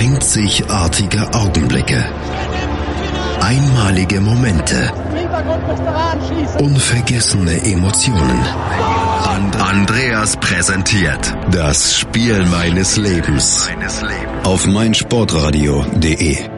Einzigartige Augenblicke. Einmalige Momente. Unvergessene Emotionen. And Andreas präsentiert das Spiel meines Lebens auf meinsportradio.de.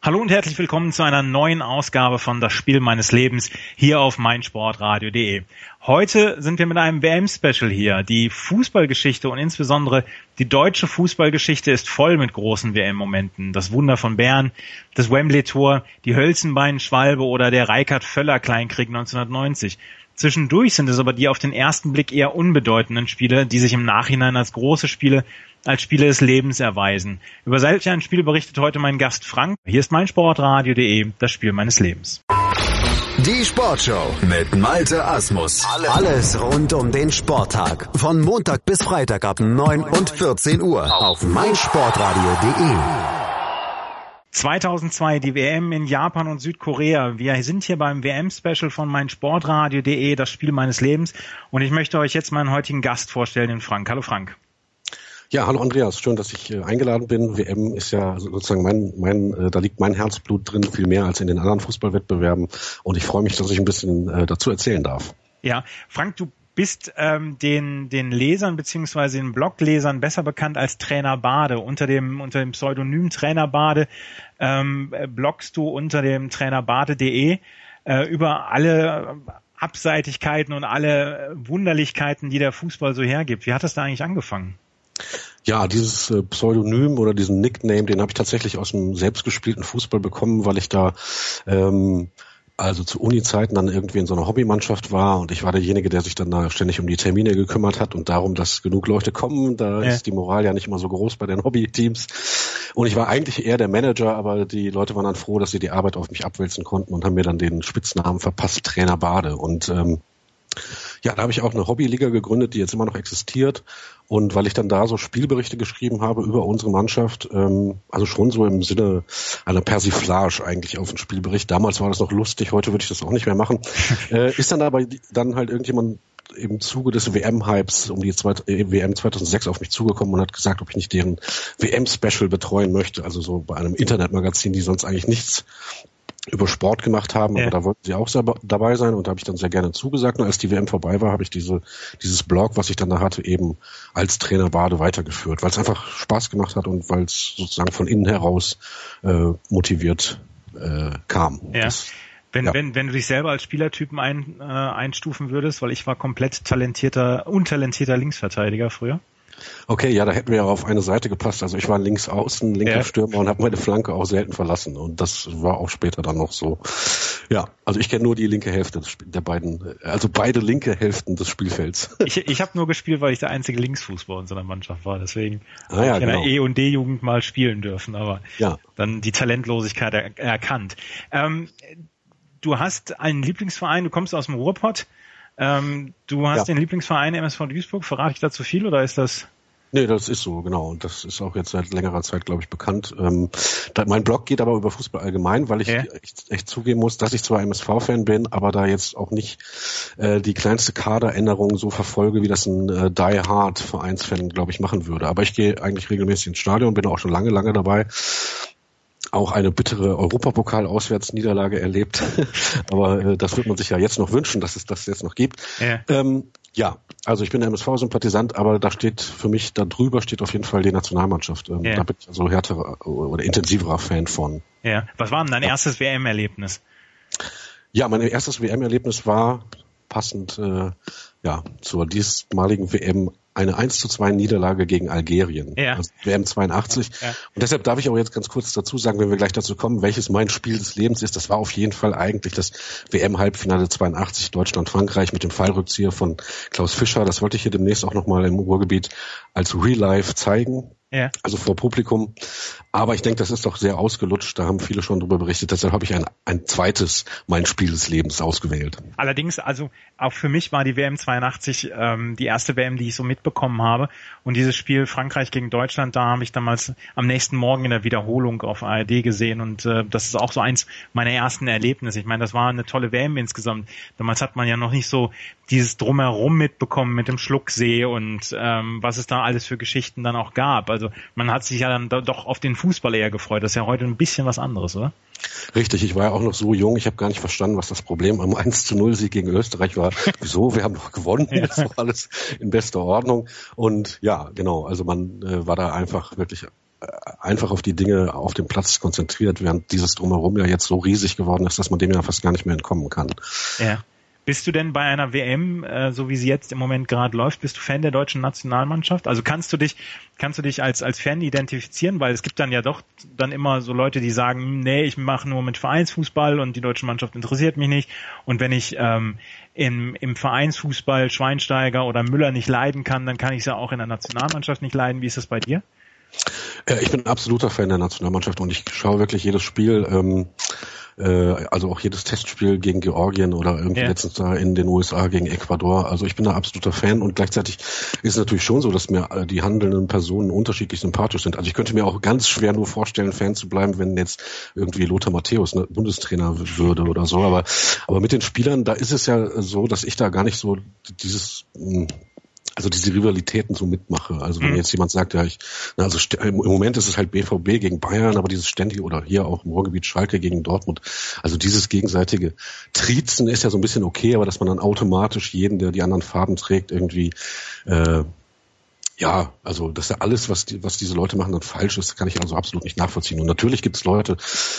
Hallo und herzlich willkommen zu einer neuen Ausgabe von Das Spiel meines Lebens hier auf meinsportradio.de. Heute sind wir mit einem WM-Special hier. Die Fußballgeschichte und insbesondere die deutsche Fußballgeschichte ist voll mit großen WM-Momenten. Das Wunder von Bern, das Wembley-Tor, die Hölzenbein-Schwalbe oder der Reikert-Völler-Kleinkrieg 1990. Zwischendurch sind es aber die auf den ersten Blick eher unbedeutenden Spiele, die sich im Nachhinein als große Spiele, als Spiele des Lebens erweisen. Über solch ein Spiel berichtet heute mein Gast Frank. Hier ist mein Sportradio.de, das Spiel meines Lebens. Die Sportshow mit Malte Asmus. Alles rund um den Sporttag. Von Montag bis Freitag ab 9 und 14 Uhr auf meinsportradio.de. 2002 die WM in Japan und Südkorea. Wir sind hier beim WM-Special von meinsportradio.de, das Spiel meines Lebens. Und ich möchte euch jetzt meinen heutigen Gast vorstellen, den Frank. Hallo Frank. Ja, hallo Andreas, schön, dass ich äh, eingeladen bin. WM ist ja sozusagen mein, mein, äh, da liegt mein Herzblut drin, viel mehr als in den anderen Fußballwettbewerben. Und ich freue mich, dass ich ein bisschen äh, dazu erzählen darf. Ja, Frank, du bist ähm, den, den Lesern beziehungsweise den Bloglesern besser bekannt als Trainer Bade. Unter dem, unter dem Pseudonym Trainer Bade ähm, bloggst du unter dem trainerbade.de äh, über alle Abseitigkeiten und alle Wunderlichkeiten, die der Fußball so hergibt. Wie hat das da eigentlich angefangen? Ja, dieses äh, Pseudonym oder diesen Nickname, den habe ich tatsächlich aus dem selbstgespielten Fußball bekommen, weil ich da ähm, also zu Uni-Zeiten dann irgendwie in so einer Hobbymannschaft war und ich war derjenige, der sich dann da ständig um die Termine gekümmert hat und darum, dass genug Leute kommen. Da ja. ist die Moral ja nicht immer so groß bei den Hobbyteams. Und ich war eigentlich eher der Manager, aber die Leute waren dann froh, dass sie die Arbeit auf mich abwälzen konnten und haben mir dann den Spitznamen verpasst, Trainer Bade. Und ähm, ja, da habe ich auch eine Hobbyliga gegründet, die jetzt immer noch existiert. Und weil ich dann da so Spielberichte geschrieben habe über unsere Mannschaft, ähm, also schon so im Sinne einer Persiflage eigentlich auf den Spielbericht. Damals war das noch lustig, heute würde ich das auch nicht mehr machen. äh, ist dann aber dann halt irgendjemand im Zuge des WM-Hypes um die äh, WM 2006 auf mich zugekommen und hat gesagt, ob ich nicht deren WM-Special betreuen möchte. Also so bei einem Internetmagazin, die sonst eigentlich nichts über Sport gemacht haben, ja. aber da wollten sie auch dabei sein und da habe ich dann sehr gerne zugesagt. Und als die WM vorbei war, habe ich diese, dieses Blog, was ich dann da hatte, eben als Trainer Bade weitergeführt, weil es einfach Spaß gemacht hat und weil es sozusagen von innen heraus äh, motiviert äh, kam. Ja. Das, wenn, ja. wenn, wenn du dich selber als Spielertypen ein, äh, einstufen würdest, weil ich war komplett talentierter, untalentierter Linksverteidiger früher. Okay, ja, da hätten wir ja auf eine Seite gepasst. Also ich war links außen, linker ja. Stürmer und habe meine Flanke auch selten verlassen. Und das war auch später dann noch so. Ja, also ich kenne nur die linke Hälfte der beiden, also beide linke Hälften des Spielfelds. Ich, ich habe nur gespielt, weil ich der einzige Linksfuß bei uns in der Mannschaft war. Deswegen ah, ja, ich in der E- und D-Jugend mal spielen dürfen, aber ja. dann die Talentlosigkeit er erkannt. Ähm, du hast einen Lieblingsverein, du kommst aus dem Ruhrpott. Ähm, du hast ja. den Lieblingsverein MSV Duisburg. Verrate ich da zu viel oder ist das? Nee, das ist so, genau. Und das ist auch jetzt seit längerer Zeit, glaube ich, bekannt. Ähm, da, mein Blog geht aber über Fußball allgemein, weil ich ja. echt, echt, zugeben muss, dass ich zwar MSV-Fan bin, aber da jetzt auch nicht äh, die kleinste Kaderänderung so verfolge, wie das ein äh, Die Hard Vereinsfan, glaube ich, machen würde. Aber ich gehe eigentlich regelmäßig ins Stadion, bin auch schon lange, lange dabei auch eine bittere Europapokal-Auswärtsniederlage erlebt. Aber äh, das wird man sich ja jetzt noch wünschen, dass es das jetzt noch gibt. Ja, ähm, ja also ich bin MSV-Sympathisant, aber da steht für mich, da drüber steht auf jeden Fall die Nationalmannschaft. Ähm, ja. Da bin ich also härterer oder intensiverer Fan von. Ja, was war denn dein ja. erstes WM-Erlebnis? Ja, mein erstes WM-Erlebnis war passend äh, ja zur diesmaligen WM eine 1 zu 2 Niederlage gegen Algerien. Ja. Also WM 82. Ja. Und deshalb darf ich auch jetzt ganz kurz dazu sagen, wenn wir gleich dazu kommen, welches mein Spiel des Lebens ist. Das war auf jeden Fall eigentlich das WM-Halbfinale 82 Deutschland-Frankreich mit dem Fallrückzieher von Klaus Fischer. Das wollte ich hier demnächst auch nochmal im Ruhrgebiet als Real Life zeigen. Ja. Also vor Publikum. Aber ich denke, das ist doch sehr ausgelutscht. Da haben viele schon drüber berichtet. Deshalb habe ich ein, ein zweites mein Spiel des Lebens ausgewählt. Allerdings, also auch für mich war die WM 82 ähm, die erste WM, die ich so mitbekommen habe. Und dieses Spiel Frankreich gegen Deutschland, da habe ich damals am nächsten Morgen in der Wiederholung auf ARD gesehen. Und äh, das ist auch so eins meiner ersten Erlebnisse. Ich meine, das war eine tolle WM insgesamt. Damals hat man ja noch nicht so dieses Drumherum mitbekommen mit dem Schlucksee und ähm, was es da alles für Geschichten dann auch gab. Also man hat sich ja dann doch auf den Fußball eher gefreut. Das ist ja heute ein bisschen was anderes, oder? Richtig, ich war ja auch noch so jung, ich habe gar nicht verstanden, was das Problem am 1 zu 0 Sieg gegen Österreich war. Wieso? Wir haben doch gewonnen, ja. das war alles in bester Ordnung. Und ja, genau, also man äh, war da einfach wirklich äh, einfach auf die Dinge auf dem Platz konzentriert, während dieses Drumherum ja jetzt so riesig geworden ist, dass man dem ja fast gar nicht mehr entkommen kann. Ja. Bist du denn bei einer WM, äh, so wie sie jetzt im Moment gerade läuft, bist du Fan der deutschen Nationalmannschaft? Also kannst du dich, kannst du dich als, als Fan identifizieren? Weil es gibt dann ja doch dann immer so Leute, die sagen, hm, nee, ich mache nur mit Vereinsfußball und die deutsche Mannschaft interessiert mich nicht. Und wenn ich ähm, im, im Vereinsfußball Schweinsteiger oder Müller nicht leiden kann, dann kann ich es ja auch in der Nationalmannschaft nicht leiden. Wie ist das bei dir? Ich bin absoluter Fan der Nationalmannschaft und ich schaue wirklich jedes Spiel. Ähm, äh, also auch jedes Testspiel gegen Georgien oder irgendwie ja. letztens da in den USA gegen Ecuador. Also ich bin da absoluter Fan und gleichzeitig ist es natürlich schon so, dass mir äh, die handelnden Personen unterschiedlich sympathisch sind. Also ich könnte mir auch ganz schwer nur vorstellen, Fan zu bleiben, wenn jetzt irgendwie Lothar Matthäus ne, Bundestrainer würde oder so. Aber, aber mit den Spielern, da ist es ja so, dass ich da gar nicht so dieses hm, also diese Rivalitäten so mitmache. Also wenn mhm. jetzt jemand sagt, ja, ich, na, also im Moment ist es halt BVB gegen Bayern, aber dieses ständige oder hier auch im Ruhrgebiet Schalke gegen Dortmund, also dieses gegenseitige Trizen ist ja so ein bisschen okay, aber dass man dann automatisch jeden, der die anderen Farben trägt, irgendwie äh, ja, also dass ja alles, was die, was diese Leute machen, dann falsch ist, kann ich also absolut nicht nachvollziehen. Und natürlich gibt es Leute,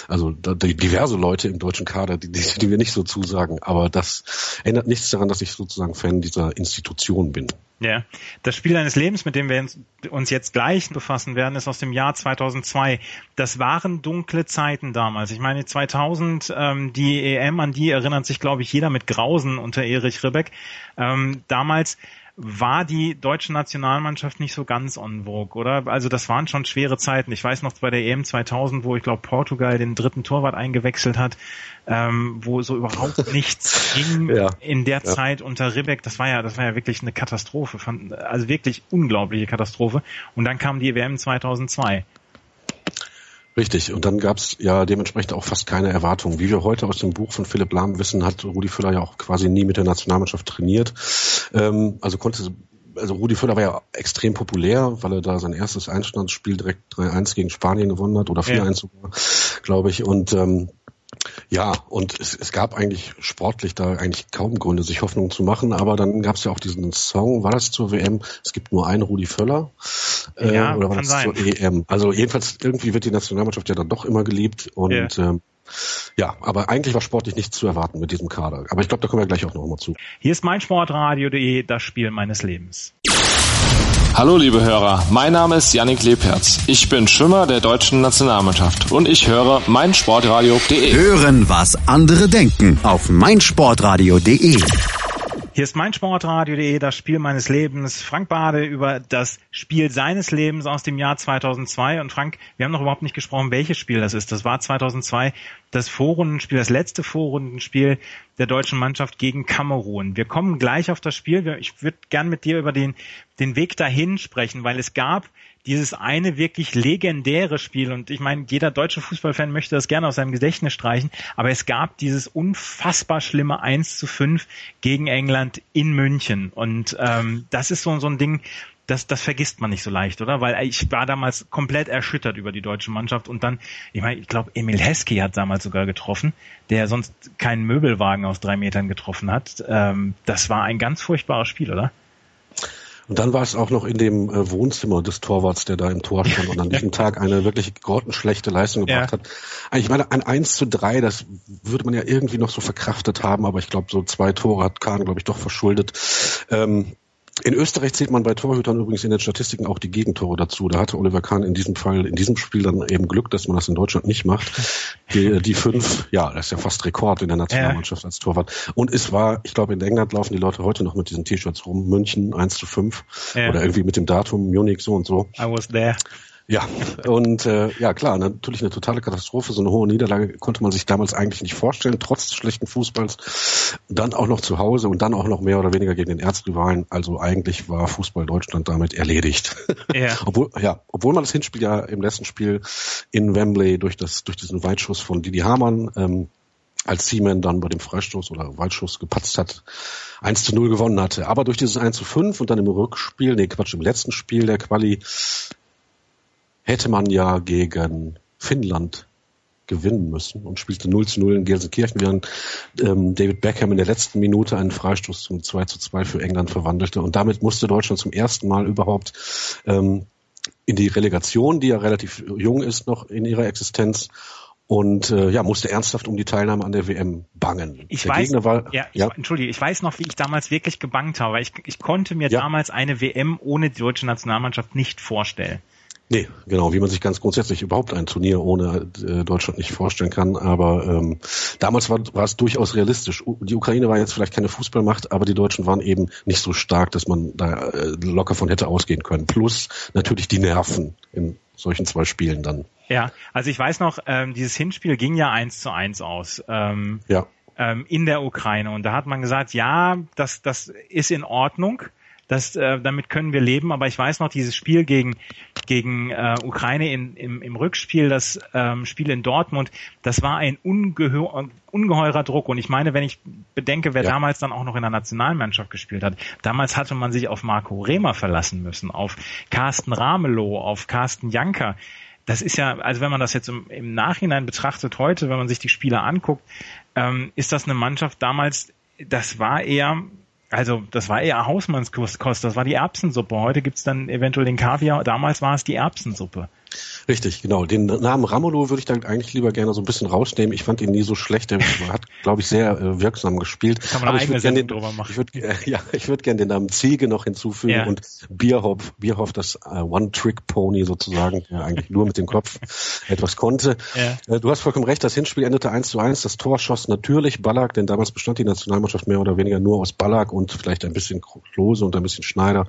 also da, diverse Leute im deutschen Kader, die, die, die mir nicht so zusagen, aber das ändert nichts daran, dass ich sozusagen Fan dieser Institution bin. Ja, das Spiel deines Lebens, mit dem wir uns jetzt gleich befassen werden, ist aus dem Jahr 2002. Das waren dunkle Zeiten damals. Ich meine 2000, ähm, die EM, an die erinnert sich, glaube ich, jeder mit Grausen unter Erich Ribbeck. Ähm, damals war die deutsche Nationalmannschaft nicht so ganz on vogue, oder? Also das waren schon schwere Zeiten. Ich weiß noch bei der EM 2000, wo ich glaube Portugal den dritten Torwart eingewechselt hat, ähm, wo so überhaupt nichts ging ja, in der ja. Zeit unter Ribbeck. Das war ja, das war ja wirklich eine Katastrophe, also wirklich unglaubliche Katastrophe. Und dann kam die WM 2002. Richtig, und dann gab es ja dementsprechend auch fast keine Erwartungen. Wie wir heute aus dem Buch von Philipp Lahm wissen, hat Rudi Völler ja auch quasi nie mit der Nationalmannschaft trainiert. Ähm, also konnte also Rudi Völler war ja extrem populär, weil er da sein erstes Einstandsspiel direkt 3-1 gegen Spanien gewonnen hat oder 4-1 ja. sogar, glaube ich. Und ähm, ja, und es, es gab eigentlich sportlich da eigentlich kaum Gründe, sich Hoffnung zu machen, aber dann gab es ja auch diesen Song, war das zur WM? Es gibt nur einen Rudi Völler. Äh, ja, oder war das sein. zur EM? Also jedenfalls irgendwie wird die Nationalmannschaft ja dann doch immer geliebt und yeah. ähm, ja, aber eigentlich war sportlich nichts zu erwarten mit diesem Kader. Aber ich glaube, da kommen wir gleich auch noch mal zu. Hier ist meinsportradio.de, das Spiel meines Lebens. Hallo liebe Hörer, mein Name ist Yannick Lebherz. Ich bin Schwimmer der deutschen Nationalmannschaft und ich höre meinsportradio.de. Hören, was andere denken auf meinsportradio.de. Hier ist meinsportradio.de, das Spiel meines Lebens. Frank Bade über das Spiel seines Lebens aus dem Jahr 2002. Und Frank, wir haben noch überhaupt nicht gesprochen, welches Spiel das ist. Das war 2002 das Vorrundenspiel, das letzte Vorrundenspiel der deutschen Mannschaft gegen Kamerun. Wir kommen gleich auf das Spiel. Ich würde gern mit dir über den, den Weg dahin sprechen, weil es gab dieses eine wirklich legendäre Spiel und ich meine, jeder deutsche Fußballfan möchte das gerne aus seinem Gedächtnis streichen, aber es gab dieses unfassbar schlimme 1 zu 5 gegen England in München und ähm, das ist so, so ein Ding, das, das vergisst man nicht so leicht, oder? Weil ich war damals komplett erschüttert über die deutsche Mannschaft und dann, ich meine, ich glaube, Emil Heskey hat damals sogar getroffen, der sonst keinen Möbelwagen aus drei Metern getroffen hat. Ähm, das war ein ganz furchtbares Spiel, oder? Und dann war es auch noch in dem äh, Wohnzimmer des Torwarts, der da im Tor stand und an diesem Tag eine wirklich grottenschlechte Leistung gebracht ja. hat. Ich meine, ein 1 zu 3, das würde man ja irgendwie noch so verkraftet haben, aber ich glaube, so zwei Tore hat Kahn, glaube ich, doch verschuldet. Ähm, in Österreich zählt man bei Torhütern übrigens in den Statistiken auch die Gegentore dazu. Da hatte Oliver Kahn in diesem Fall, in diesem Spiel dann eben Glück, dass man das in Deutschland nicht macht. Die, die fünf, ja, das ist ja fast Rekord in der Nationalmannschaft als Torwart. Und es war, ich glaube, in England laufen die Leute heute noch mit diesen T-Shirts rum. München 1 zu 5 ja. oder irgendwie mit dem Datum Munich so und so. I was there. Ja, und äh, ja klar, natürlich eine totale Katastrophe. So eine hohe Niederlage konnte man sich damals eigentlich nicht vorstellen, trotz des schlechten Fußballs. Dann auch noch zu Hause und dann auch noch mehr oder weniger gegen den Erzrivalen. Also eigentlich war Fußball Deutschland damit erledigt. Ja. obwohl, ja, obwohl man das Hinspiel ja im letzten Spiel in Wembley durch das durch diesen Weitschuss von Didi Hamann ähm, als Seaman dann bei dem Freistoß oder Weitschuss gepatzt hat, 1 zu 0 gewonnen hatte. Aber durch dieses 1 zu 5 und dann im Rückspiel, nee Quatsch, im letzten Spiel der Quali hätte man ja gegen Finnland gewinnen müssen und spielte 0 zu 0 in Gelsenkirchen, während ähm, David Beckham in der letzten Minute einen Freistoß zum 2 zu 2 für England verwandelte. Und damit musste Deutschland zum ersten Mal überhaupt ähm, in die Relegation, die ja relativ jung ist noch in ihrer Existenz, und äh, ja, musste ernsthaft um die Teilnahme an der WM bangen. Ich der weiß, war, ja, ich, ja, entschuldige, ich weiß noch, wie ich damals wirklich gebangt habe. Ich, ich konnte mir ja. damals eine WM ohne die deutsche Nationalmannschaft nicht vorstellen. Nee, genau, wie man sich ganz grundsätzlich überhaupt ein Turnier ohne äh, Deutschland nicht vorstellen kann. Aber ähm, damals war, war es durchaus realistisch. Die Ukraine war jetzt vielleicht keine Fußballmacht, aber die Deutschen waren eben nicht so stark, dass man da äh, locker von hätte ausgehen können. Plus natürlich die Nerven in solchen zwei Spielen dann. Ja, also ich weiß noch, ähm, dieses Hinspiel ging ja eins zu eins aus. Ähm, ja. Ähm, in der Ukraine. Und da hat man gesagt, ja, das, das ist in Ordnung. Das, äh, damit können wir leben, aber ich weiß noch, dieses Spiel gegen, gegen äh, Ukraine in, im, im Rückspiel, das ähm, Spiel in Dortmund, das war ein ungeheuer, ungeheurer Druck. Und ich meine, wenn ich bedenke, wer ja. damals dann auch noch in der Nationalmannschaft gespielt hat, damals hatte man sich auf Marco Rehmer verlassen müssen, auf Carsten Ramelow, auf Carsten Janker das ist ja, also wenn man das jetzt im, im, Nachhinein betrachtet heute, wenn man sich die Spieler anguckt, ähm, ist das eine Mannschaft damals, das war eher also das war eher Hausmannskost, das war die Erbsensuppe. Heute gibt's dann eventuell den Kaviar, damals war es die Erbsensuppe. Richtig, genau. Den Namen Ramolo würde ich dann eigentlich lieber gerne so ein bisschen rausnehmen. Ich fand ihn nie so schlecht. Er hat, glaube ich, sehr äh, wirksam gespielt. Kann man Aber ich eigene Sendung drüber machen. Ich würde äh, ja, ich würde gerne den Namen Ziege noch hinzufügen ja. und Bierhoff, Bierhoff das äh, One-Trick-Pony sozusagen, der eigentlich nur mit dem Kopf etwas konnte. Ja. Äh, du hast vollkommen recht, das Hinspiel endete 1 zu 1. Das Tor schoss natürlich Ballack, denn damals bestand die Nationalmannschaft mehr oder weniger nur aus Ballack und vielleicht ein bisschen Klose und ein bisschen Schneider.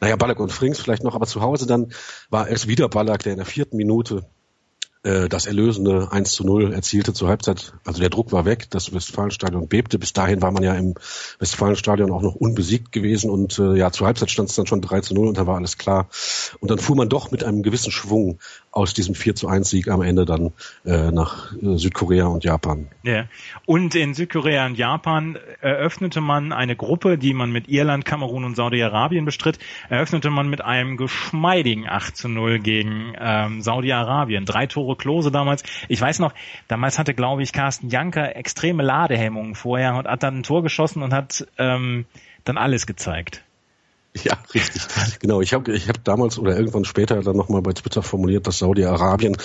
Naja, Ballack und Frings vielleicht noch, aber zu Hause dann war es wieder Ballack, der in der vierten Minute äh, das erlösende 1 zu 0 erzielte zur Halbzeit. Also der Druck war weg, das Westfalenstadion bebte. Bis dahin war man ja im Westfalenstadion auch noch unbesiegt gewesen und äh, ja, zur Halbzeit stand es dann schon 3 zu 0 und da war alles klar. Und dann fuhr man doch mit einem gewissen Schwung aus diesem 4 zu 1 Sieg am Ende dann äh, nach äh, Südkorea und Japan. Ja. Und in Südkorea und Japan eröffnete man eine Gruppe, die man mit Irland, Kamerun und Saudi-Arabien bestritt, eröffnete man mit einem geschmeidigen 8 zu 0 gegen ähm, Saudi-Arabien. Drei Tore Klose damals. Ich weiß noch, damals hatte, glaube ich, Carsten Janker extreme Ladehemmungen vorher und hat dann ein Tor geschossen und hat ähm, dann alles gezeigt. Ja, richtig. Genau. Ich habe ich hab damals oder irgendwann später dann nochmal bei Twitter formuliert, dass Saudi-Arabien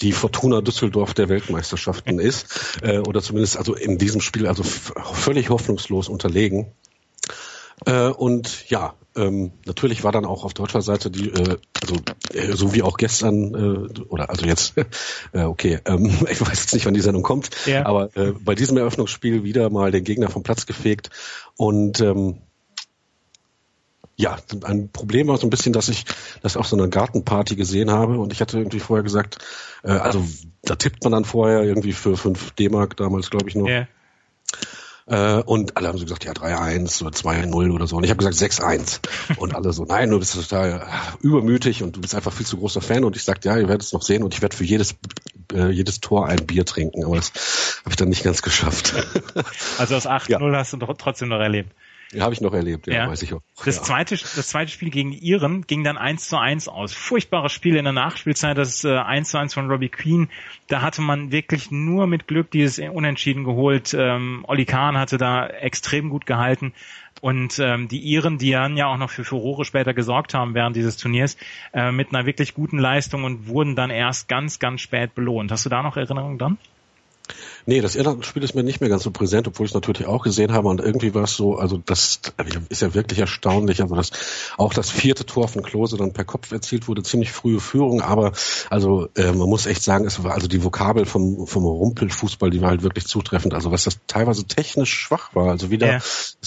die Fortuna Düsseldorf der Weltmeisterschaften ist. Äh, oder zumindest also in diesem Spiel also völlig hoffnungslos unterlegen. Äh, und ja, ähm, natürlich war dann auch auf deutscher Seite die, äh, also äh, so wie auch gestern äh, oder also jetzt, äh, okay, ähm, ich weiß jetzt nicht, wann die Sendung kommt, ja. aber äh, bei diesem Eröffnungsspiel wieder mal den Gegner vom Platz gefegt und ähm, ja, ein Problem war so ein bisschen, dass ich das auf so einer Gartenparty gesehen habe und ich hatte irgendwie vorher gesagt, äh, also da tippt man dann vorher irgendwie für 5 D-Mark damals, glaube ich noch. Yeah. Äh, und alle haben so gesagt, ja, 3-1 oder 2-0 oder so. Und ich habe gesagt 6-1. Und alle so, nein, du bist total äh, übermütig und du bist einfach viel zu großer Fan. Und ich sagte, ja, ihr werdet es noch sehen und ich werde für jedes, äh, jedes Tor ein Bier trinken. Aber das habe ich dann nicht ganz geschafft. Also das 8-0 ja. hast du trotzdem noch erlebt. Habe ich noch erlebt, ja, ja, weiß ich auch. Das, zweite, das zweite Spiel gegen Iren ging dann 1 zu 1 aus. Furchtbares Spiel in der Nachspielzeit, das äh, 1 zu 1 von Robbie Queen. Da hatte man wirklich nur mit Glück dieses Unentschieden geholt. Ähm, Olli Kahn hatte da extrem gut gehalten. Und ähm, die Iren, die dann ja auch noch für Furore später gesorgt haben während dieses Turniers, äh, mit einer wirklich guten Leistung und wurden dann erst ganz, ganz spät belohnt. Hast du da noch Erinnerungen dran? Nee, das Irland-Spiel ist mir nicht mehr ganz so präsent, obwohl ich es natürlich auch gesehen habe. Und irgendwie war es so, also das ist ja wirklich erstaunlich, also dass auch das vierte Tor von Klose dann per Kopf erzielt wurde, ziemlich frühe Führung, aber also äh, man muss echt sagen, es war also die Vokabel vom vom Rumpelfußball, die war halt wirklich zutreffend, also was das teilweise technisch schwach war, also wieder, ja.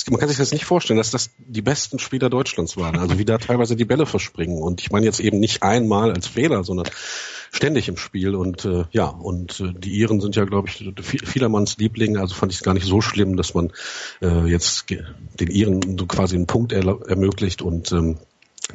man kann sich das nicht vorstellen, dass das die besten Spieler Deutschlands waren, also wie da teilweise die Bälle verspringen. Und ich meine jetzt eben nicht einmal als Fehler, sondern ständig im Spiel und äh, ja, und äh, die Iren sind ja, glaube ich, vielermanns Liebling, also fand ich es gar nicht so schlimm, dass man äh, jetzt den Iren so quasi einen Punkt er ermöglicht und ähm,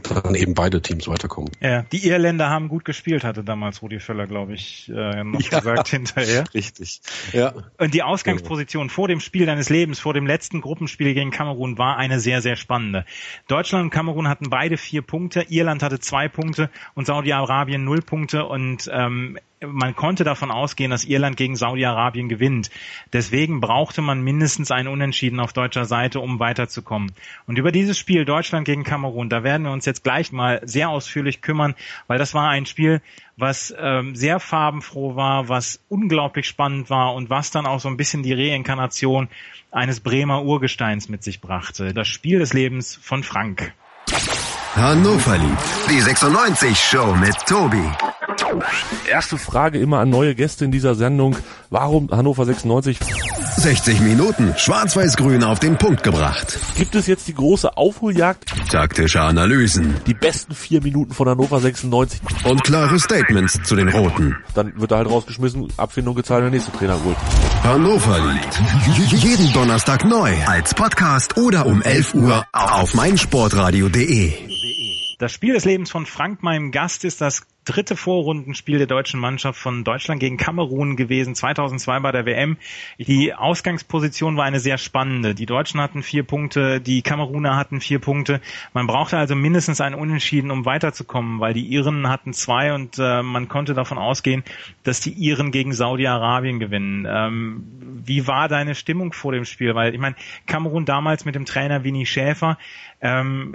dann eben beide Teams weiterkommen. Ja, die Irländer haben gut gespielt, hatte damals Rudi Völler, glaube ich, äh, noch ja, gesagt hinterher. Richtig. Ja. Und die Ausgangsposition vor dem Spiel deines Lebens, vor dem letzten Gruppenspiel gegen Kamerun, war eine sehr, sehr spannende. Deutschland und Kamerun hatten beide vier Punkte, Irland hatte zwei Punkte und Saudi-Arabien null Punkte und ähm, man konnte davon ausgehen, dass Irland gegen Saudi-Arabien gewinnt. Deswegen brauchte man mindestens einen Unentschieden auf deutscher Seite, um weiterzukommen. Und über dieses Spiel Deutschland gegen Kamerun, da werden wir uns jetzt gleich mal sehr ausführlich kümmern, weil das war ein Spiel, was ähm, sehr farbenfroh war, was unglaublich spannend war und was dann auch so ein bisschen die Reinkarnation eines Bremer Urgesteins mit sich brachte. Das Spiel des Lebens von Frank. Hannover liebt die 96 Show mit Tobi. Erste Frage immer an neue Gäste in dieser Sendung. Warum Hannover 96? 60 Minuten schwarz-weiß-grün auf den Punkt gebracht. Gibt es jetzt die große Aufholjagd? Taktische Analysen. Die besten vier Minuten von Hannover 96. Und klare Statements zu den Roten. Dann wird er halt rausgeschmissen, Abfindung gezahlt, der nächste Trainer holt. Hannover liebt. Jeden Donnerstag neu. Als Podcast oder um 11 Uhr auf meinsportradio.de. Das Spiel des Lebens von Frank, meinem Gast, ist das dritte Vorrundenspiel der deutschen Mannschaft von Deutschland gegen Kamerun gewesen, 2002 bei der WM. Die Ausgangsposition war eine sehr spannende. Die Deutschen hatten vier Punkte, die Kameruner hatten vier Punkte. Man brauchte also mindestens einen Unentschieden, um weiterzukommen, weil die Iren hatten zwei und äh, man konnte davon ausgehen, dass die Iren gegen Saudi-Arabien gewinnen. Ähm, wie war deine Stimmung vor dem Spiel? Weil ich meine, Kamerun damals mit dem Trainer Winnie Schäfer, ähm,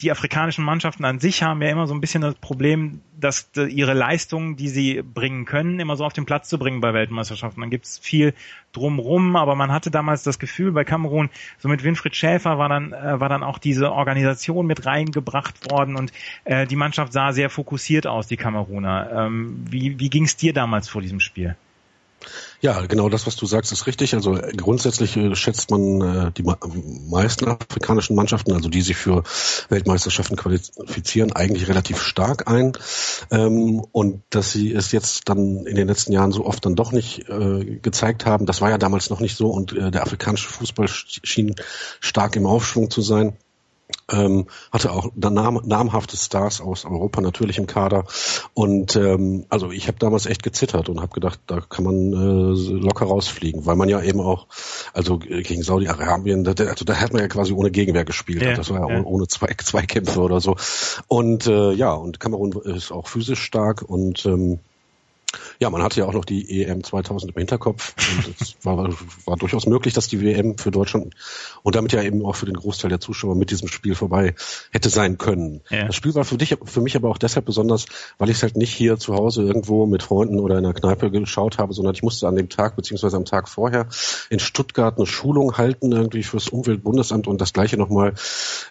die afrikanischen Mannschaften an sich haben ja immer so ein bisschen das Problem, dass ihre Leistungen, die sie bringen können, immer so auf den Platz zu bringen bei Weltmeisterschaften. Dann gibt es viel drumrum, aber man hatte damals das Gefühl bei Kamerun, so mit Winfried Schäfer war dann äh, war dann auch diese Organisation mit reingebracht worden und äh, die Mannschaft sah sehr fokussiert aus, die Kameruner. Ähm, wie wie ging es dir damals vor diesem Spiel? Ja, genau das, was du sagst, ist richtig. Also äh, grundsätzlich äh, schätzt man äh, die meisten afrikanischen Mannschaften, also die sich für Weltmeisterschaften qualifizieren, eigentlich relativ stark ein. Ähm, und dass sie es jetzt dann in den letzten Jahren so oft dann doch nicht gezeigt haben, das war ja damals noch nicht so und der afrikanische Fußball schien stark im Aufschwung zu sein ähm, hatte auch nam namhafte Stars aus Europa natürlich im Kader. Und ähm, also ich habe damals echt gezittert und habe gedacht, da kann man äh, locker rausfliegen, weil man ja eben auch also gegen Saudi-Arabien, da, also da hat man ja quasi ohne Gegenwehr gespielt, ja, das war ja, ja. ohne zwei Zweikämpfe oder so. Und äh, ja und Kamerun ist auch physisch stark und ähm, ja, man hatte ja auch noch die EM 2000 im Hinterkopf und es war, war durchaus möglich, dass die WM für Deutschland und damit ja eben auch für den Großteil der Zuschauer mit diesem Spiel vorbei hätte sein können. Ja. Das Spiel war für dich, für mich aber auch deshalb besonders, weil ich es halt nicht hier zu Hause irgendwo mit Freunden oder in einer Kneipe geschaut habe, sondern ich musste an dem Tag beziehungsweise am Tag vorher in Stuttgart eine Schulung halten irgendwie fürs Umweltbundesamt und das gleiche nochmal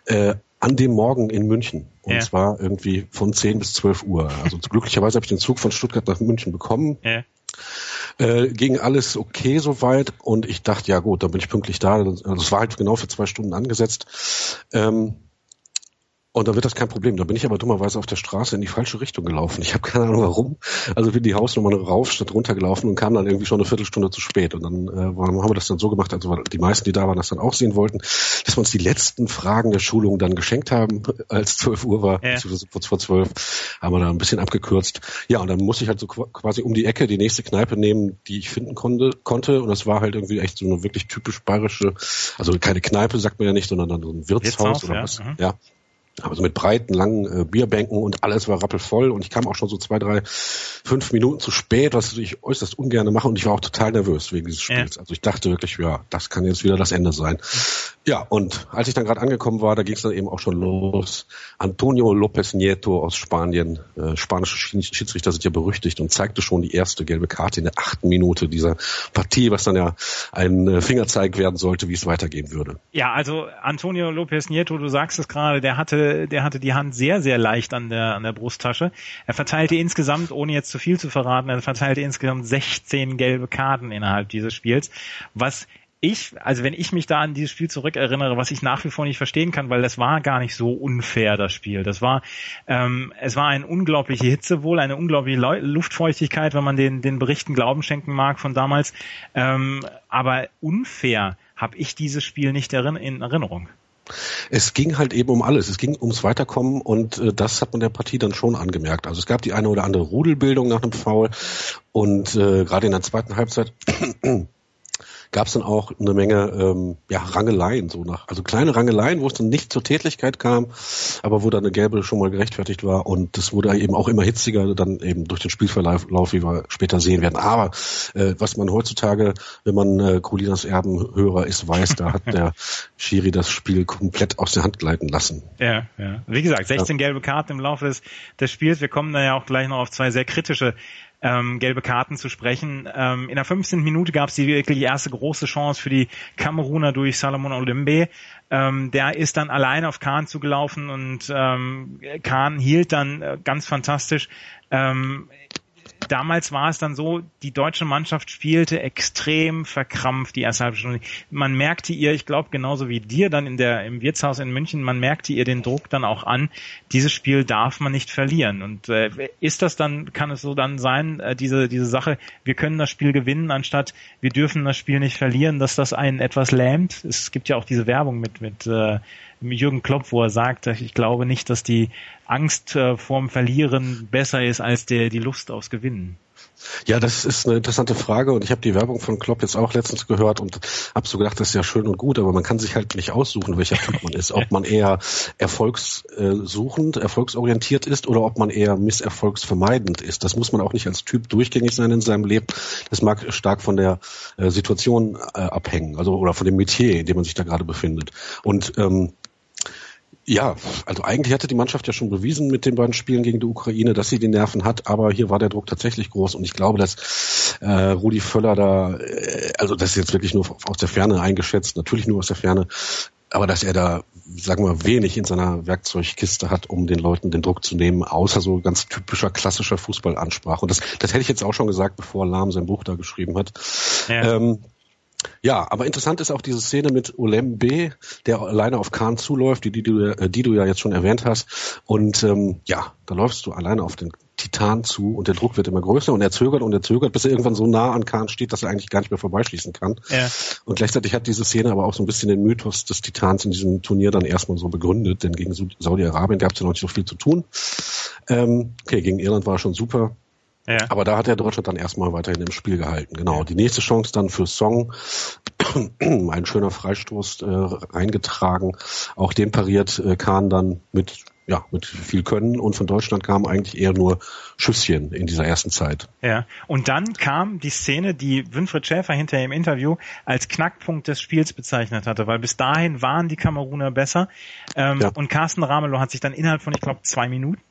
äh, an dem Morgen in München. Und ja. zwar irgendwie von 10 bis 12 Uhr. Also glücklicherweise habe ich den Zug von Stuttgart nach München bekommen. Ja. Äh, ging alles okay soweit und ich dachte, ja gut, dann bin ich pünktlich da. Also es war halt genau für zwei Stunden angesetzt. Ähm, und da wird das kein Problem. Da bin ich aber dummerweise auf der Straße in die falsche Richtung gelaufen. Ich habe keine Ahnung warum. Also bin die Hausnummer rauf statt runtergelaufen und kam dann irgendwie schon eine Viertelstunde zu spät. Und dann äh, haben wir das dann so gemacht, also die meisten, die da waren, das dann auch sehen wollten, dass wir uns die letzten Fragen der Schulung dann geschenkt haben, als 12 Uhr war, ja. kurz vor 12, haben wir da ein bisschen abgekürzt. Ja, und dann musste ich halt so quasi um die Ecke die nächste Kneipe nehmen, die ich finden konnte. konnte. Und das war halt irgendwie echt so eine wirklich typisch bayerische, also keine Kneipe sagt man ja nicht, sondern dann so ein Wirtshaus, Wirtshaus oder ja. was. Mhm. Ja also mit breiten, langen äh, Bierbänken und alles war rappelvoll und ich kam auch schon so zwei, drei, fünf Minuten zu spät, was ich äußerst ungern mache und ich war auch total nervös wegen dieses Spiels. Ja. Also ich dachte wirklich, ja, das kann jetzt wieder das Ende sein. Ja, und als ich dann gerade angekommen war, da ging es dann eben auch schon los. Antonio López Nieto aus Spanien, äh, spanische Schiedsrichter sind ja berüchtigt und zeigte schon die erste gelbe Karte in der achten Minute dieser Partie, was dann ja ein äh, Fingerzeig werden sollte, wie es weitergehen würde. Ja, also Antonio López Nieto, du sagst es gerade, der hatte der hatte die Hand sehr, sehr leicht an der, an der Brusttasche. Er verteilte insgesamt, ohne jetzt zu viel zu verraten, er verteilte insgesamt 16 gelbe Karten innerhalb dieses Spiels, was ich, also wenn ich mich da an dieses Spiel zurückerinnere, was ich nach wie vor nicht verstehen kann, weil das war gar nicht so unfair, das Spiel. Das war, ähm, es war eine unglaubliche Hitze wohl, eine unglaubliche Luftfeuchtigkeit, wenn man den, den Berichten Glauben schenken mag von damals. Ähm, aber unfair habe ich dieses Spiel nicht in Erinnerung. Es ging halt eben um alles. Es ging ums Weiterkommen und äh, das hat man der Partie dann schon angemerkt. Also es gab die eine oder andere Rudelbildung nach einem Foul und äh, gerade in der zweiten Halbzeit gab es dann auch eine Menge ähm, ja, Rangeleien, so nach, also kleine Rangeleien, wo es dann nicht zur Tätlichkeit kam, aber wo dann eine gelbe schon mal gerechtfertigt war und das wurde eben auch immer hitziger, dann eben durch den Spielverlauf, wie wir später sehen werden. Aber äh, was man heutzutage, wenn man äh, Colinas Erbenhörer ist, weiß, da hat der Schiri das Spiel komplett aus der Hand gleiten lassen. Ja, ja. Wie gesagt, 16 ja. gelbe Karten im Laufe des, des Spiels. Wir kommen da ja auch gleich noch auf zwei sehr kritische ähm, gelbe Karten zu sprechen. Ähm, in der 15. Minute gab es die wirklich erste große Chance für die Kameruner durch Salomon Olimbe. Ähm, der ist dann allein auf Kahn zugelaufen und ähm, Kahn hielt dann äh, ganz fantastisch. Ähm, damals war es dann so, die deutsche Mannschaft spielte extrem verkrampft die erste halbe Stunde. Man merkte ihr, ich glaube genauso wie dir dann in der im Wirtshaus in München, man merkte ihr den Druck dann auch an. Dieses Spiel darf man nicht verlieren. Und äh, ist das dann, kann es so dann sein, äh, diese diese Sache, wir können das Spiel gewinnen, anstatt wir dürfen das Spiel nicht verlieren, dass das einen etwas lähmt. Es gibt ja auch diese Werbung mit mit äh, Jürgen Klopp, wo er sagt, ich glaube nicht, dass die Angst äh, vorm Verlieren besser ist als der, die Lust aufs Gewinnen. Ja, das ist eine interessante Frage und ich habe die Werbung von Klopp jetzt auch letztens gehört und habe so gedacht, das ist ja schön und gut, aber man kann sich halt nicht aussuchen, welcher Typ man ist. Ob man eher erfolgssuchend, erfolgsorientiert ist oder ob man eher misserfolgsvermeidend ist. Das muss man auch nicht als Typ durchgängig sein in seinem Leben. Das mag stark von der äh, Situation äh, abhängen, also oder von dem Metier, in dem man sich da gerade befindet. Und ähm, ja, also eigentlich hatte die Mannschaft ja schon bewiesen mit den beiden Spielen gegen die Ukraine, dass sie die Nerven hat, aber hier war der Druck tatsächlich groß und ich glaube, dass äh, Rudi Völler da, äh, also das ist jetzt wirklich nur aus der Ferne eingeschätzt, natürlich nur aus der Ferne, aber dass er da, sagen wir, wenig in seiner Werkzeugkiste hat, um den Leuten den Druck zu nehmen, außer so ganz typischer klassischer Fußballansprache. Und das, das hätte ich jetzt auch schon gesagt, bevor Lahm sein Buch da geschrieben hat. Ja. Ähm, ja, aber interessant ist auch diese Szene mit Olembe, der alleine auf Kahn zuläuft, die, die, du, äh, die du ja jetzt schon erwähnt hast. Und ähm, ja, da läufst du alleine auf den Titan zu und der Druck wird immer größer und er zögert und er zögert, bis er irgendwann so nah an Kahn steht, dass er eigentlich gar nicht mehr vorbeischließen kann. Ja. Und gleichzeitig hat diese Szene aber auch so ein bisschen den Mythos des Titans in diesem Turnier dann erstmal so begründet, denn gegen Saudi-Arabien gab es ja noch nicht so viel zu tun. Ähm, okay, gegen Irland war schon super. Ja. Aber da hat er Deutschland dann erstmal weiterhin im Spiel gehalten. Genau. Die nächste Chance dann für Song. Ein schöner Freistoß äh, reingetragen. Auch den pariert äh, Kahn dann mit ja, mit viel Können und von Deutschland kamen eigentlich eher nur Schüsschen in dieser ersten Zeit. Ja, und dann kam die Szene, die Winfried Schäfer hinterher im Interview als Knackpunkt des Spiels bezeichnet hatte, weil bis dahin waren die Kameruner besser ähm, ja. und Carsten Ramelow hat sich dann innerhalb von, ich glaube, zwei Minuten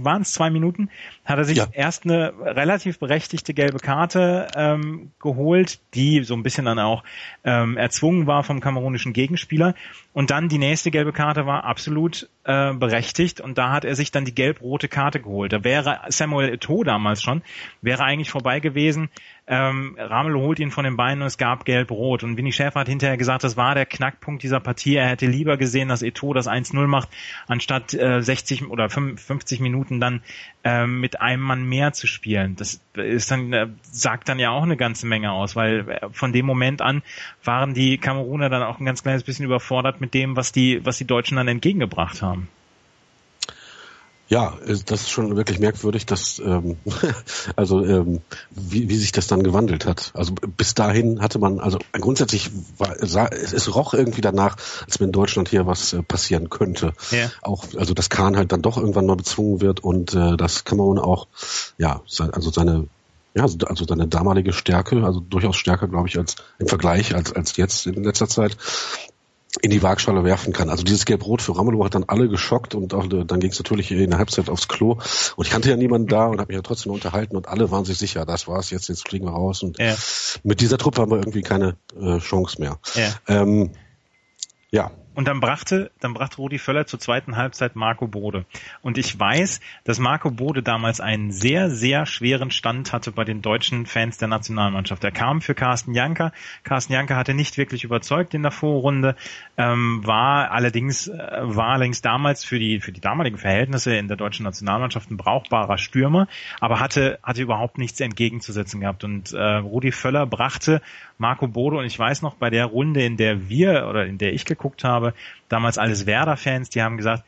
waren es zwei Minuten, hat er sich ja. erst eine relativ berechtigte gelbe Karte ähm, geholt, die so ein bisschen dann auch ähm, erzwungen war vom kamerunischen Gegenspieler. Und dann die nächste gelbe Karte war absolut äh, berechtigt und da hat er sich dann die gelb-rote Karte geholt. Da wäre Samuel Eto'o damals schon, wäre eigentlich vorbei gewesen. Ähm, Ramelow holt ihn von den Beinen und es gab gelb-rot. Und Winnie Schäfer hat hinterher gesagt, das war der Knackpunkt dieser Partie. Er hätte lieber gesehen, dass Eto'o das 1-0 macht, anstatt äh, 60 oder 50 Minuten dann ähm, mit einem Mann mehr zu spielen. Das ist dann, äh, sagt dann ja auch eine ganze Menge aus, weil äh, von dem Moment an waren die Kameruner dann auch ein ganz kleines bisschen überfordert mit dem, was die, was die Deutschen dann entgegengebracht haben. Ja, das ist schon wirklich merkwürdig, dass ähm, also ähm, wie, wie sich das dann gewandelt hat. Also bis dahin hatte man also grundsätzlich war sah, es roch irgendwie danach, als wenn in Deutschland hier was äh, passieren könnte. Ja. Auch also dass Kahn halt dann doch irgendwann mal bezwungen wird und äh, dass Kamerun auch ja also seine ja, also seine damalige Stärke, also durchaus stärker, glaube ich, als im Vergleich als als jetzt in letzter Zeit, in die Waagschale werfen kann. Also dieses Gelb-Rot für Ramelow hat dann alle geschockt und auch, dann ging es natürlich in der Halbzeit aufs Klo. Und ich kannte ja niemanden da und habe mich ja trotzdem unterhalten und alle waren sich sicher, das war's jetzt, jetzt fliegen wir raus. Und ja. mit dieser Truppe haben wir irgendwie keine äh, Chance mehr. Ja. Ähm, ja, und dann brachte, dann brachte Rudi Völler zur zweiten Halbzeit Marco Bode. Und ich weiß, dass Marco Bode damals einen sehr, sehr schweren Stand hatte bei den deutschen Fans der Nationalmannschaft. Er kam für Carsten Janker. Carsten Janker hatte nicht wirklich überzeugt in der Vorrunde, ähm, war allerdings, äh, war allerdings damals für die, für die damaligen Verhältnisse in der deutschen Nationalmannschaft ein brauchbarer Stürmer, aber hatte, hatte überhaupt nichts entgegenzusetzen gehabt. Und äh, Rudi Völler brachte Marco Bode und ich weiß noch, bei der Runde, in der wir oder in der ich geguckt habe, habe, damals alles Werder-Fans, die haben gesagt,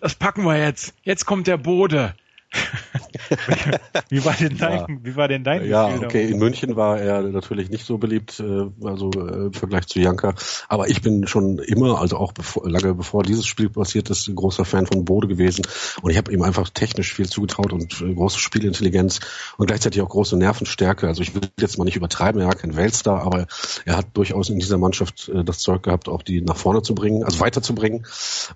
das packen wir jetzt, jetzt kommt der Bode. wie war denn dein, ja. wie war denn dein Ja, Gefühl okay, in München war er natürlich nicht so beliebt, äh, also äh, im Vergleich zu Janka. Aber ich bin schon immer, also auch bevor, lange bevor dieses Spiel passiert ist, ein großer Fan von Bode gewesen. Und ich habe ihm einfach technisch viel zugetraut und äh, große Spielintelligenz und gleichzeitig auch große Nervenstärke. Also ich will jetzt mal nicht übertreiben, er war kein Weltstar, aber er hat durchaus in dieser Mannschaft das Zeug gehabt, auch die nach vorne zu bringen, also weiterzubringen.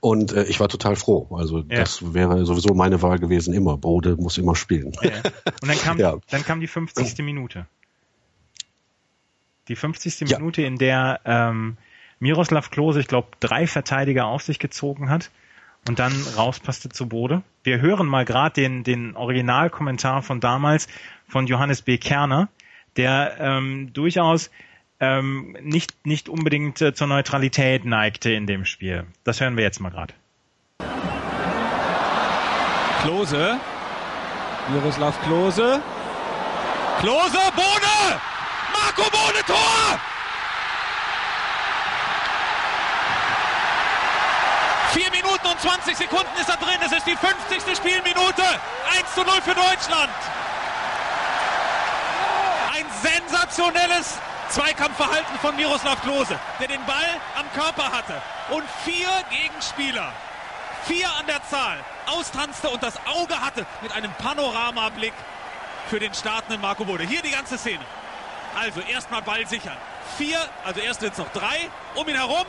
Und ich war total froh. Also ja. das wäre sowieso meine Wahl gewesen immer. Bode muss immer spielen. Ja. Und dann kam, ja. dann kam die 50. Minute. Die 50. Ja. Minute, in der ähm, Miroslav Klose, ich glaube, drei Verteidiger auf sich gezogen hat und dann rauspasste zu Bode. Wir hören mal gerade den, den Originalkommentar von damals von Johannes B. Kerner, der ähm, durchaus ähm, nicht, nicht unbedingt äh, zur Neutralität neigte in dem Spiel. Das hören wir jetzt mal gerade. Klose Miroslav Klose. Klose, Bode! Marco Bode, Tor! Vier Minuten und 20 Sekunden ist er drin. Es ist die 50. Spielminute. 1 zu 0 für Deutschland. Ein sensationelles Zweikampfverhalten von Miroslav Klose, der den Ball am Körper hatte. Und vier Gegenspieler vier an der Zahl, austanzte und das Auge hatte mit einem Panoramablick für den startenden Marco Bode. Hier die ganze Szene. Also erstmal Ball sichern. Vier, also erst jetzt noch drei, um ihn herum.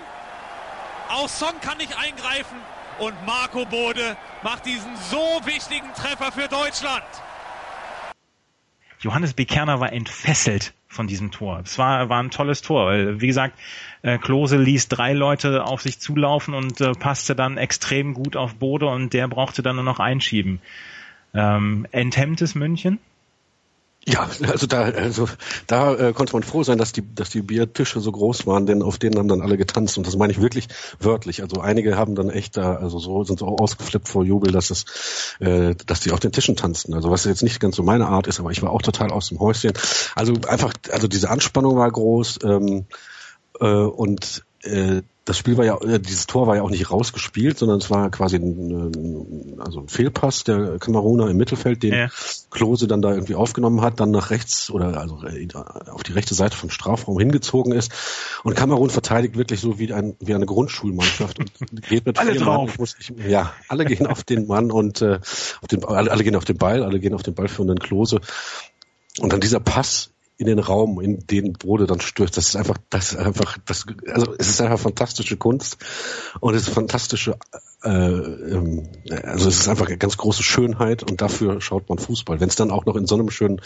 Auch Song kann nicht eingreifen und Marco Bode macht diesen so wichtigen Treffer für Deutschland. Johannes B. Kerner war entfesselt von diesem Tor. Es war, war ein tolles Tor, weil, wie gesagt, äh, Klose ließ drei Leute auf sich zulaufen und äh, passte dann extrem gut auf Bode und der brauchte dann nur noch einschieben. Ähm, enthemmtes München? Ja, also da, also da äh, konnte man froh sein, dass die, dass die Biertische so groß waren, denn auf denen haben dann alle getanzt und das meine ich wirklich wörtlich. Also einige haben dann echt da, also so sind so ausgeflippt vor Jubel, dass es, äh, dass die auf den Tischen tanzten. Also was jetzt nicht ganz so meine Art ist, aber ich war auch total aus dem Häuschen. Also einfach, also diese Anspannung war groß ähm, äh, und äh, das Spiel war ja, äh, dieses Tor war ja auch nicht rausgespielt, sondern es war quasi ein, also ein Fehlpass der Kameruner im Mittelfeld, den ja. Klose dann da irgendwie aufgenommen hat, dann nach rechts oder also äh, auf die rechte Seite vom Strafraum hingezogen ist. Und Kamerun verteidigt wirklich so wie, ein, wie eine Grundschulmannschaft und geht mit alle drauf. Mann. Ich, ja, alle gehen auf den Mann und äh, auf den, alle, alle gehen auf den Ball, alle gehen auf den Ball führenden Klose. Und dann dieser Pass in den Raum, in den Brode dann stürzt. Das ist einfach, das ist einfach, das, also es ist einfach fantastische Kunst und es ist fantastische also es ist einfach eine ganz große Schönheit und dafür schaut man Fußball. Wenn es dann auch noch in so einem schönen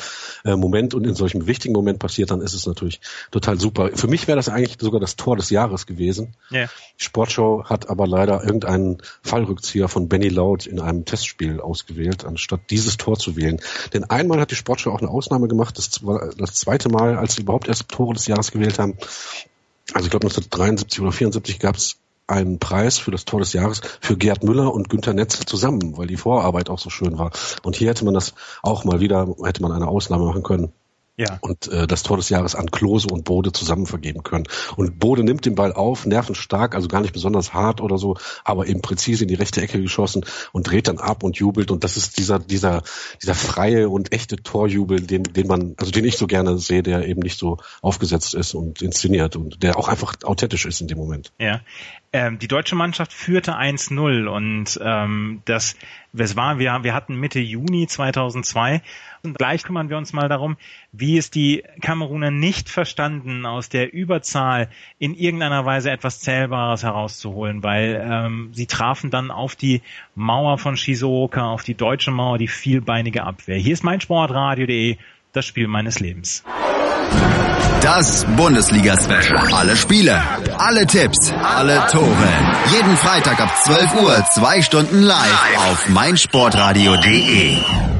äh, Moment und in solchem wichtigen Moment passiert, dann ist es natürlich total super. Für mich wäre das eigentlich sogar das Tor des Jahres gewesen. Yeah. Die Sportshow hat aber leider irgendeinen Fallrückzieher von Benny Laut in einem Testspiel ausgewählt, anstatt dieses Tor zu wählen. Denn einmal hat die Sportshow auch eine Ausnahme gemacht. Das war das zweite Mal, als sie überhaupt erst Tore des Jahres gewählt haben. Also ich glaube 1973 oder 74 gab es einen Preis für das Tor des Jahres für Gerd Müller und Günter Netzel zusammen, weil die Vorarbeit auch so schön war. Und hier hätte man das auch mal wieder, hätte man eine Ausnahme machen können. Ja. und äh, das Tor des Jahres an Klose und Bode zusammen vergeben können. Und Bode nimmt den Ball auf, nervenstark, also gar nicht besonders hart oder so, aber eben präzise in die rechte Ecke geschossen und dreht dann ab und jubelt. Und das ist dieser, dieser, dieser freie und echte Torjubel, den, den man, also den ich so gerne sehe, der eben nicht so aufgesetzt ist und inszeniert und der auch einfach authentisch ist in dem Moment. Ja. Ähm, die deutsche Mannschaft führte 1-0 und ähm, das, es war, wir, wir hatten Mitte Juni 2002 und gleich kümmern wir uns mal darum, wie es die Kameruner nicht verstanden, aus der Überzahl in irgendeiner Weise etwas Zählbares herauszuholen, weil ähm, sie trafen dann auf die Mauer von Shizuoka, auf die deutsche Mauer, die vielbeinige Abwehr. Hier ist mein Sportradio.de, das Spiel meines Lebens. Das Bundesliga-Special. Alle Spiele, alle Tipps, alle Tore. Jeden Freitag ab 12 Uhr, zwei Stunden live auf meinsportradio.de.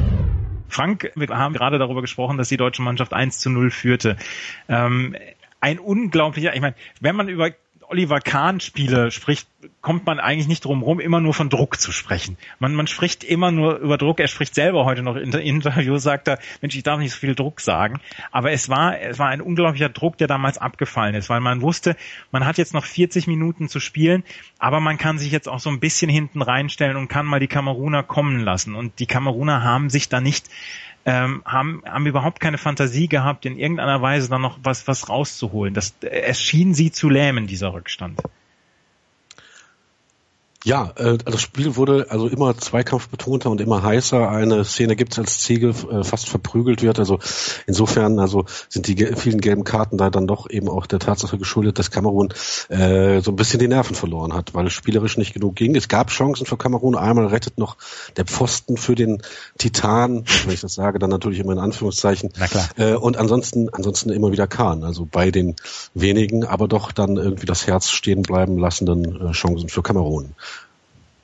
Frank, wir haben gerade darüber gesprochen, dass die deutsche Mannschaft 1 zu 0 führte. Ähm, ein unglaublicher, ich meine, wenn man über Oliver Kahn Spiele spricht, kommt man eigentlich nicht drum rum, immer nur von Druck zu sprechen. Man, man spricht immer nur über Druck. Er spricht selber heute noch in der Interview, sagt er, Mensch, ich darf nicht so viel Druck sagen. Aber es war, es war ein unglaublicher Druck, der damals abgefallen ist, weil man wusste, man hat jetzt noch 40 Minuten zu spielen, aber man kann sich jetzt auch so ein bisschen hinten reinstellen und kann mal die Kameruner kommen lassen. Und die Kameruner haben sich da nicht ähm, haben, haben überhaupt keine Fantasie gehabt, in irgendeiner Weise dann noch was, was rauszuholen. Das, es schien sie zu lähmen, dieser Rückstand. Ja, äh, das Spiel wurde also immer zweikampfbetonter und immer heißer. Eine Szene gibt es, als Ziegel äh, fast verprügelt wird. Also insofern also sind die vielen gelben Karten da dann doch eben auch der Tatsache geschuldet, dass Kamerun äh, so ein bisschen die Nerven verloren hat, weil es spielerisch nicht genug ging. Es gab Chancen für Kamerun. Einmal rettet noch der Pfosten für den Titan, wenn ich das sage, dann natürlich immer in Anführungszeichen. Na klar. Äh, und ansonsten, ansonsten immer wieder Kahn. Also bei den wenigen, aber doch dann irgendwie das Herz stehen bleiben lassenden äh, Chancen für Kamerun.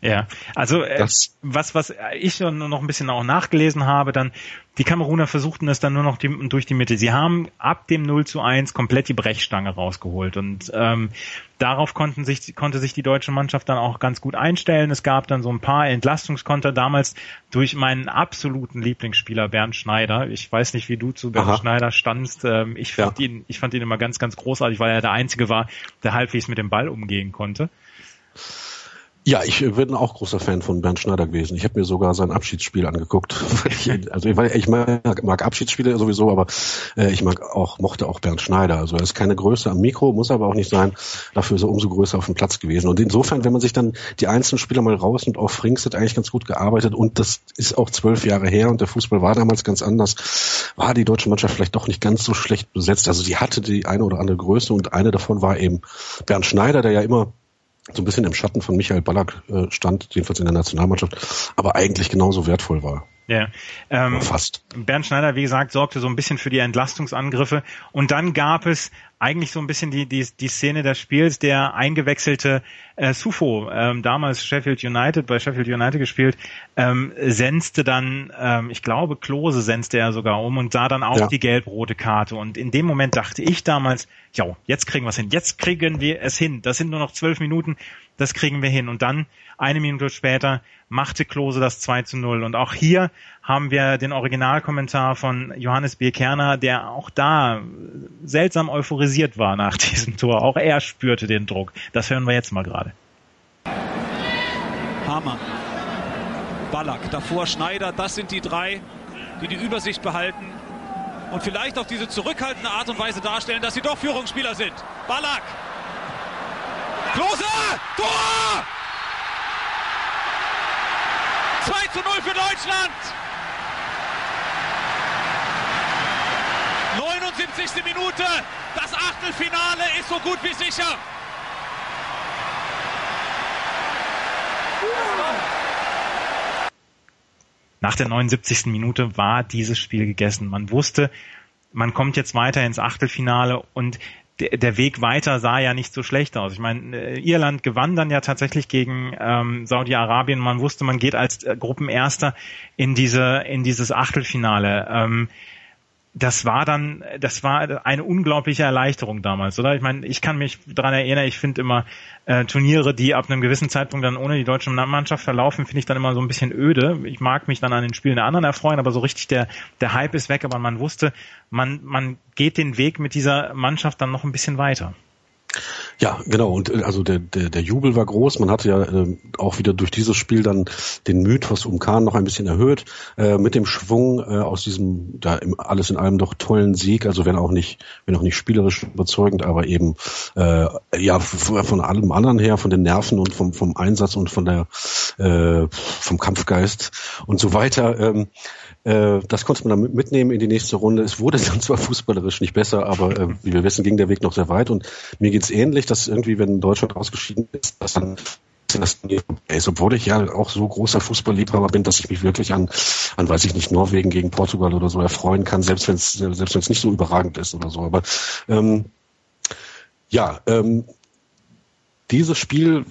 Ja, also äh, was was ich noch ein bisschen auch nachgelesen habe, dann die Kameruner versuchten es dann nur noch die, durch die Mitte. Sie haben ab dem 0 zu 1 komplett die Brechstange rausgeholt und ähm, darauf konnten sich, konnte sich die deutsche Mannschaft dann auch ganz gut einstellen. Es gab dann so ein paar Entlastungskonter damals durch meinen absoluten Lieblingsspieler Bernd Schneider. Ich weiß nicht, wie du zu Bernd Aha. Schneider standst. Ähm, ich fand ja. ihn, ich fand ihn immer ganz, ganz großartig, weil er der Einzige war, der halbwegs mit dem Ball umgehen konnte. Ja, ich bin auch großer Fan von Bernd Schneider gewesen. Ich habe mir sogar sein Abschiedsspiel angeguckt. also ich mag, mag Abschiedsspiele sowieso, aber äh, ich mag auch mochte auch Bernd Schneider. Also er ist keine Größe am Mikro, muss aber auch nicht sein. Dafür ist er umso größer auf dem Platz gewesen. Und insofern, wenn man sich dann die einzelnen Spieler mal raus und auf Frings hat eigentlich ganz gut gearbeitet und das ist auch zwölf Jahre her und der Fußball war damals ganz anders, war die deutsche Mannschaft vielleicht doch nicht ganz so schlecht besetzt. Also sie hatte die eine oder andere Größe und eine davon war eben Bernd Schneider, der ja immer so ein bisschen im Schatten von Michael Ballack äh, stand, jedenfalls in der Nationalmannschaft, aber eigentlich genauso wertvoll war. Ja, ähm, fast. Bernd Schneider, wie gesagt, sorgte so ein bisschen für die Entlastungsangriffe und dann gab es eigentlich so ein bisschen die, die, die Szene des Spiels, der eingewechselte äh, Sufo, ähm, damals Sheffield United, bei Sheffield United gespielt, ähm, senzte dann, ähm, ich glaube, Klose senzte er sogar um und sah dann auch ja. die gelb-rote Karte. Und in dem Moment dachte ich damals, ja, jetzt kriegen wir es hin, jetzt kriegen wir es hin. Das sind nur noch zwölf Minuten, das kriegen wir hin. Und dann, eine Minute später, machte Klose das 2 zu 0. Und auch hier haben wir den Originalkommentar von Johannes B. Kerner, der auch da seltsam euphorisiert war nach diesem Tor. Auch er spürte den Druck. Das hören wir jetzt mal gerade. Hammer. Ballack, davor Schneider, das sind die drei, die die Übersicht behalten und vielleicht auch diese zurückhaltende Art und Weise darstellen, dass sie doch Führungsspieler sind. Ballack. Klose! Tor! 2 zu 0 für Deutschland. 79. Minute. Das Achtelfinale ist so gut wie sicher. Nach der 79. Minute war dieses Spiel gegessen. Man wusste, man kommt jetzt weiter ins Achtelfinale und der, der Weg weiter sah ja nicht so schlecht aus. Ich meine, äh, Irland gewann dann ja tatsächlich gegen ähm, Saudi-Arabien. Man wusste, man geht als äh, Gruppenerster in diese in dieses Achtelfinale. Ähm, das war dann, das war eine unglaubliche Erleichterung damals, oder? Ich meine, ich kann mich daran erinnern, ich finde immer äh, Turniere, die ab einem gewissen Zeitpunkt dann ohne die deutsche Mannschaft verlaufen, finde ich dann immer so ein bisschen öde. Ich mag mich dann an den Spielen der anderen erfreuen, aber so richtig der, der Hype ist weg, aber man wusste, man, man geht den Weg mit dieser Mannschaft dann noch ein bisschen weiter. Ja, genau. Und äh, also der, der, der Jubel war groß. Man hatte ja äh, auch wieder durch dieses Spiel dann den Mythos um Kahn noch ein bisschen erhöht. Äh, mit dem Schwung äh, aus diesem da im, alles in allem doch tollen Sieg. Also wenn auch nicht, wenn auch nicht spielerisch überzeugend, aber eben äh, ja von allem anderen her, von den Nerven und vom, vom Einsatz und von der äh, vom Kampfgeist und so weiter. Ähm, äh, das konnte man dann mitnehmen in die nächste Runde. Es wurde dann zwar fußballerisch nicht besser, aber äh, wie wir wissen, ging der Weg noch sehr weit. Und mir geht's ähnlich, dass irgendwie, wenn Deutschland ausgeschieden ist, dass dann das ist, obwohl ich ja auch so großer Fußballliebhaber bin, dass ich mich wirklich an, an, weiß ich nicht, Norwegen gegen Portugal oder so erfreuen kann, selbst wenn es selbst wenn es nicht so überragend ist oder so. Aber ähm, ja, ähm, dieses Spiel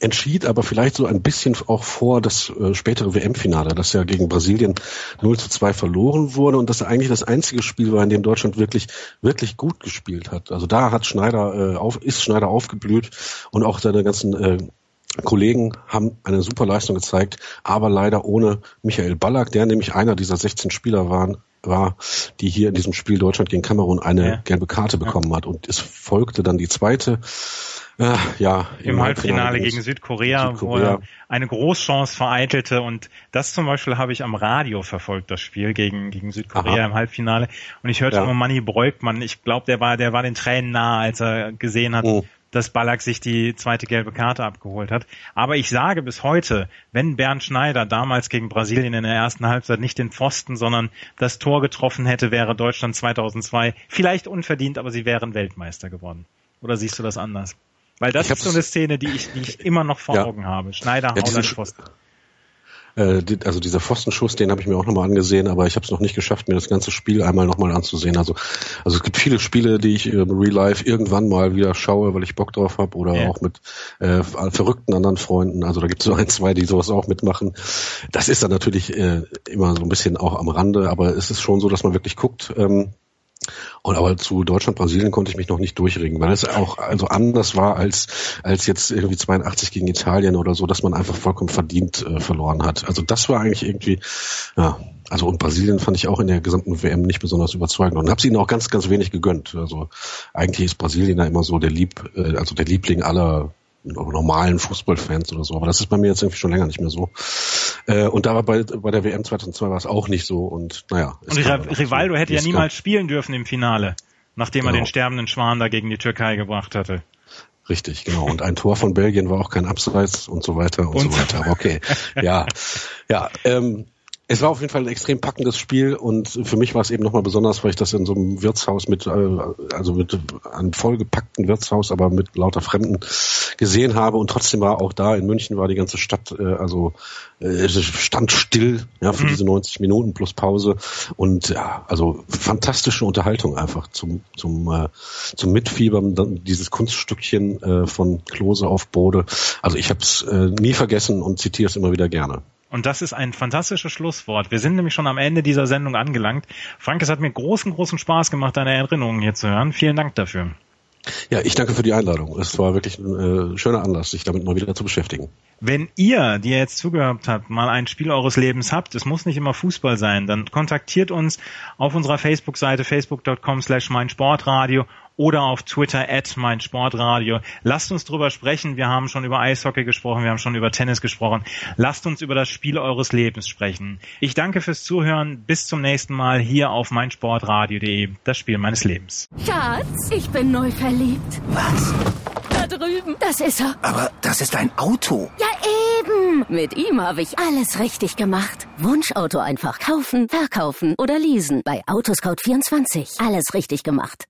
entschied aber vielleicht so ein bisschen auch vor das äh, spätere WM-Finale, das ja gegen Brasilien 0 zu 2 verloren wurde und das eigentlich das einzige Spiel war, in dem Deutschland wirklich, wirklich gut gespielt hat. Also da hat Schneider, äh, auf, ist Schneider aufgeblüht und auch seine ganzen äh, Kollegen haben eine super Leistung gezeigt, aber leider ohne Michael Ballack, der nämlich einer dieser 16 Spieler waren, war, die hier in diesem Spiel Deutschland gegen Kamerun eine ja. gelbe Karte bekommen hat. Und es folgte dann die zweite äh, ja, im, im Halbfinale, gegen Südkorea, Südkorea, wo er eine Großchance vereitelte und das zum Beispiel habe ich am Radio verfolgt, das Spiel gegen, gegen Südkorea Aha. im Halbfinale und ich hörte ja. immer Manni Breukmann, ich glaube, der war, der war den Tränen nah, als er gesehen hat, oh dass Ballack sich die zweite gelbe Karte abgeholt hat. Aber ich sage bis heute, wenn Bernd Schneider damals gegen Brasilien in der ersten Halbzeit nicht den Pfosten, sondern das Tor getroffen hätte, wäre Deutschland 2002 vielleicht unverdient, aber sie wären Weltmeister geworden. Oder siehst du das anders? Weil das ist so eine Szene, die ich, die ich immer noch vor ja. Augen habe. Schneider, ja, Hauser, Pfosten. Äh, also dieser Pfostenschuss, den habe ich mir auch nochmal angesehen, aber ich habe es noch nicht geschafft, mir das ganze Spiel einmal nochmal anzusehen. Also, also es gibt viele Spiele, die ich im Real Life irgendwann mal wieder schaue, weil ich Bock drauf habe oder ja. auch mit äh, verrückten anderen Freunden. Also da gibt es so ein, zwei, die sowas auch mitmachen. Das ist dann natürlich äh, immer so ein bisschen auch am Rande, aber es ist schon so, dass man wirklich guckt. Ähm, und aber zu Deutschland, Brasilien konnte ich mich noch nicht durchringen, weil es auch also anders war als als jetzt irgendwie 82 gegen Italien oder so, dass man einfach vollkommen verdient äh, verloren hat. Also das war eigentlich irgendwie ja, also und Brasilien fand ich auch in der gesamten WM nicht besonders überzeugend und habe es ihnen auch ganz ganz wenig gegönnt. Also eigentlich ist Brasilien da immer so der Lieb äh, also der Liebling aller normalen Fußballfans oder so. Aber das ist bei mir jetzt irgendwie schon länger nicht mehr so. Äh, und da war bei, bei der WM 2002 war es auch nicht so. Und naja. Und Rivaldo hätte ja niemals spielen dürfen im Finale, nachdem genau. er den sterbenden Schwan da gegen die Türkei gebracht hatte. Richtig, genau. Und ein Tor von Belgien war auch kein Abseits und so weiter und, und so weiter. Aber okay. Ja. Ja. Ähm, es war auf jeden Fall ein extrem packendes Spiel und für mich war es eben nochmal besonders, weil ich das in so einem Wirtshaus mit, äh, also mit einem vollgepackten Wirtshaus, aber mit lauter Fremden gesehen habe und trotzdem war auch da in München war die ganze Stadt, äh, also äh, stand still, ja, für mhm. diese 90 Minuten plus Pause und ja, also fantastische Unterhaltung einfach zum, zum, äh, zum Mitfiebern, dann dieses Kunststückchen äh, von Klose auf Bode. Also ich habe es äh, nie vergessen und zitiere es immer wieder gerne. Und das ist ein fantastisches Schlusswort. Wir sind nämlich schon am Ende dieser Sendung angelangt. Frank, es hat mir großen, großen Spaß gemacht, deine Erinnerungen hier zu hören. Vielen Dank dafür. Ja, ich danke für die Einladung. Es war wirklich ein äh, schöner Anlass, sich damit mal wieder zu beschäftigen. Wenn ihr, die ihr jetzt zugehört habt, mal ein Spiel eures Lebens habt, es muss nicht immer Fußball sein, dann kontaktiert uns auf unserer Facebook-Seite facebook.com slash meinsportradio oder auf Twitter at mein Sportradio. Lasst uns drüber sprechen. Wir haben schon über Eishockey gesprochen, wir haben schon über Tennis gesprochen. Lasst uns über das Spiel eures Lebens sprechen. Ich danke fürs Zuhören. Bis zum nächsten Mal hier auf meinsportradio.de. Das Spiel meines Lebens. Schatz, ich bin neu verliebt. Was? Da drüben. Das ist er. Aber das ist ein Auto. Ja, eben. Mit ihm habe ich alles richtig gemacht. Wunschauto einfach kaufen, verkaufen oder leasen. Bei Autoscout24. Alles richtig gemacht.